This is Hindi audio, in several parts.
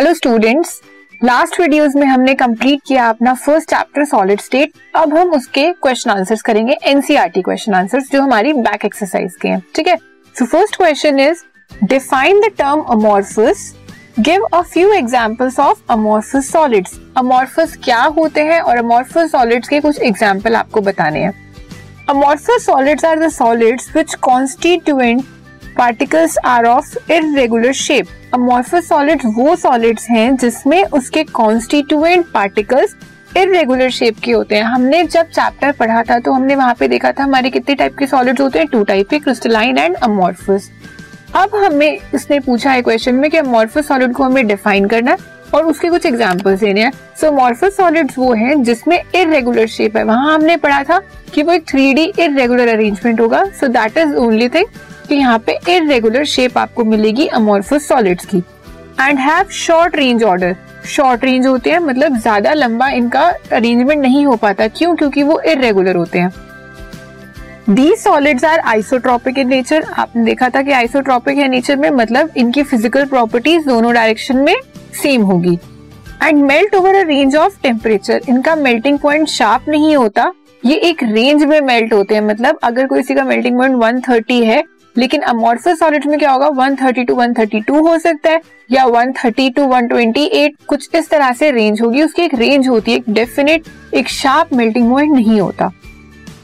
हेलो स्टूडेंट्स लास्ट वीडियोस में हमने कंप्लीट किया अपना फ़र्स्ट चैप्टर सॉलिड स्टेट अब हम उसके क्वेश्चन आंसर्स करेंगे एनसीईआरटी क्वेश्चन आंसर्स जो हमारी बैक एक्सरसाइज के हैं. ठीक है? So first question is define the term amorphous give a few examples of amorphous solids amorphous क्या होते हैं और अमोर्फस सॉलिड्स के कुछ एग्जांपल आपको बताने हैं. Amorphous solids are the solids which constituent particles are of irregular shape amorphous solids वो सॉलिड्स हैं जिसमें उसके कॉन्स्टिट्यूएंट पार्टिकल्स इरेगुलर शेप के होते हैं। हमने जब चैप्टर पढ़ा था तो हमने वहाँ पे देखा था हमारे कितने टाइप के सॉलिड्स होते हैं। टू टाइप के क्रिस्टलाइन एंड अमोर्फस अब हमें इसने पूछा है क्वेश्चन में कि अमोर्फस सॉलिड को हमें डिफाइन करना है और उसके कुछ एग्जाम्पल्स देने हैं। सो मॉर्फस सॉलिड्स वो हैं जिसमें इरेगुलर शेप है। वहाँ हमने पढ़ा था कि वो एक थ्री डी इरेगुलर अरेंजमेंट होगा। So that is only thing कि यहाँ पे इरेगुलर शेप आपको मिलेगी अमोर्फस सॉलिड्स की। And have short range order short range होते हैं मतलब ज़्यादा लंबा इनका अरेंजमेंट नहीं हो पाता। क्यों? क्योंकि वो इरेगुलर होते हैं। The solids are isotropic in nature आपने देखा था कि आइसोट्रॉपिक है नेचर में मतलब इनकी फ़िज़िकल प्रॉपर्टीज़ दोनों डायरेक्शन में सेम होगी। And melt over a range of temperature इनका मेल्टिंग पॉइंट शार्प नहीं होता। ये एक रेंज में मेल्ट होते हैं मतलब अगर कोई का मेल्टिंग पॉइंट 130 है लेकिन अमोर्फस सॉलिड में क्या होगा? 130 टू 132 हो सकता है या 130 टू 128 कुछ इस तरह से रेंज होगी। उसकी एक रेंज होती है एक डेफिनेट एक शार्प मेल्टिंग पॉइंट नहीं होता।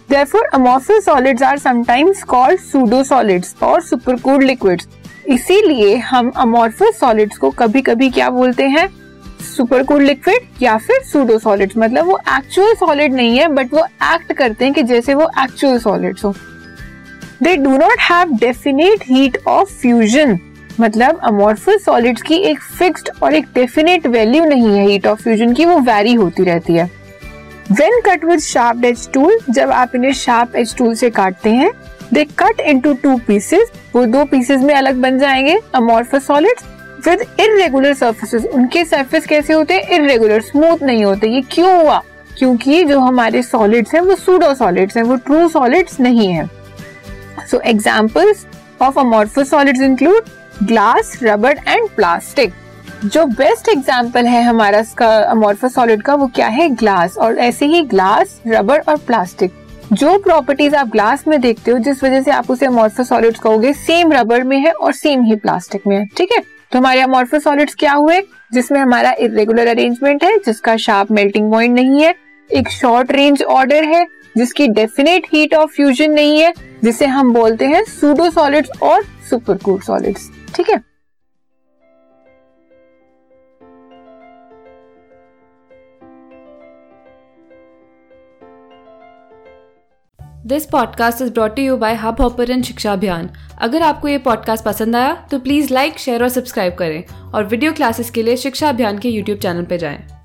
Therefore, amorphous solids are sometimes called pseudo solids और supercooled liquids. इसीलिए हम अमोर्फस सॉलिड्स को कभी कभी क्या बोलते हैं? सुपर कूल लिक्विड या फिर सूडो सॉलिड्स मतलब वो एक्चुअल सॉलिड नहीं है बट वो एक्ट करते हैं कि जैसे वो एक्चुअल सॉलिड्स हो। They do not have definite heat of fusion मतलब अमोर्फस सॉलिड्स की एक फिक्स्ड और एक डेफिनेट वैल्यू नहीं है हीट ऑफ़ फ्यूजन की, वो वेरी होती रहती है। When cut with sharp edge tool जब आप इन्हें शार्प एज टूल से काटते हैं they cut into two pieces वो दो पीसेस में अलग बन जाएँगे amorphous solids with irregular surfaces उनके सर्फेस कैसे होते हैं? इरेगुलर स्मूथ नहीं होते। ये क्यों हुआ? क्योंकि जो हमारे सॉलिड्स हैं, वो सूडो सॉलिड्स हैं, वो ट्रू सॉलिड्स नहीं है। So examples of amorphous solids include glass rubber and plastic जो बेस्ट एग्ज़ाम्पल है हमारा इसका अमोर्फस सॉलिड का, वो क्या है? ग्लास और ऐसे ही ग्लास रबर और प्लास्टिक जो प्रॉपर्टीज़ आप ग्लास में देखते हो, जिस वजह से आप उसे अमोर्फस सॉलिड्स कहोगे सेम रबर में है और सेम ही प्लास्टिक में है. ठीक है? तो हमारे अमोर्फस सॉलिड्स क्या हुए? जिसमें हमारा इरेगुलर अरेंजमेंट है, जिसका शार्प मेल्टिंग पॉइंट नहीं है एक शॉर्ट रेंज ऑर्डर है, जिसकी डेफिनेट हीट ऑफ़ फ्यूजन नहीं है, जिसे हम बोलते हैं सूडो सॉलिड्स और सुपरकूल सॉलिड्स ठीक है? This podcast is brought you by Hubhopper Shiksha Abhiyan अगर आपको ये पॉडकास्ट पसंद आया तो प्लीज़ लाइक शेयर और सब्सक्राइब करें। और वीडियो क्लासेस के लिए शिक्षा अभियान के यूट्यूब चैनल पर जाएँ।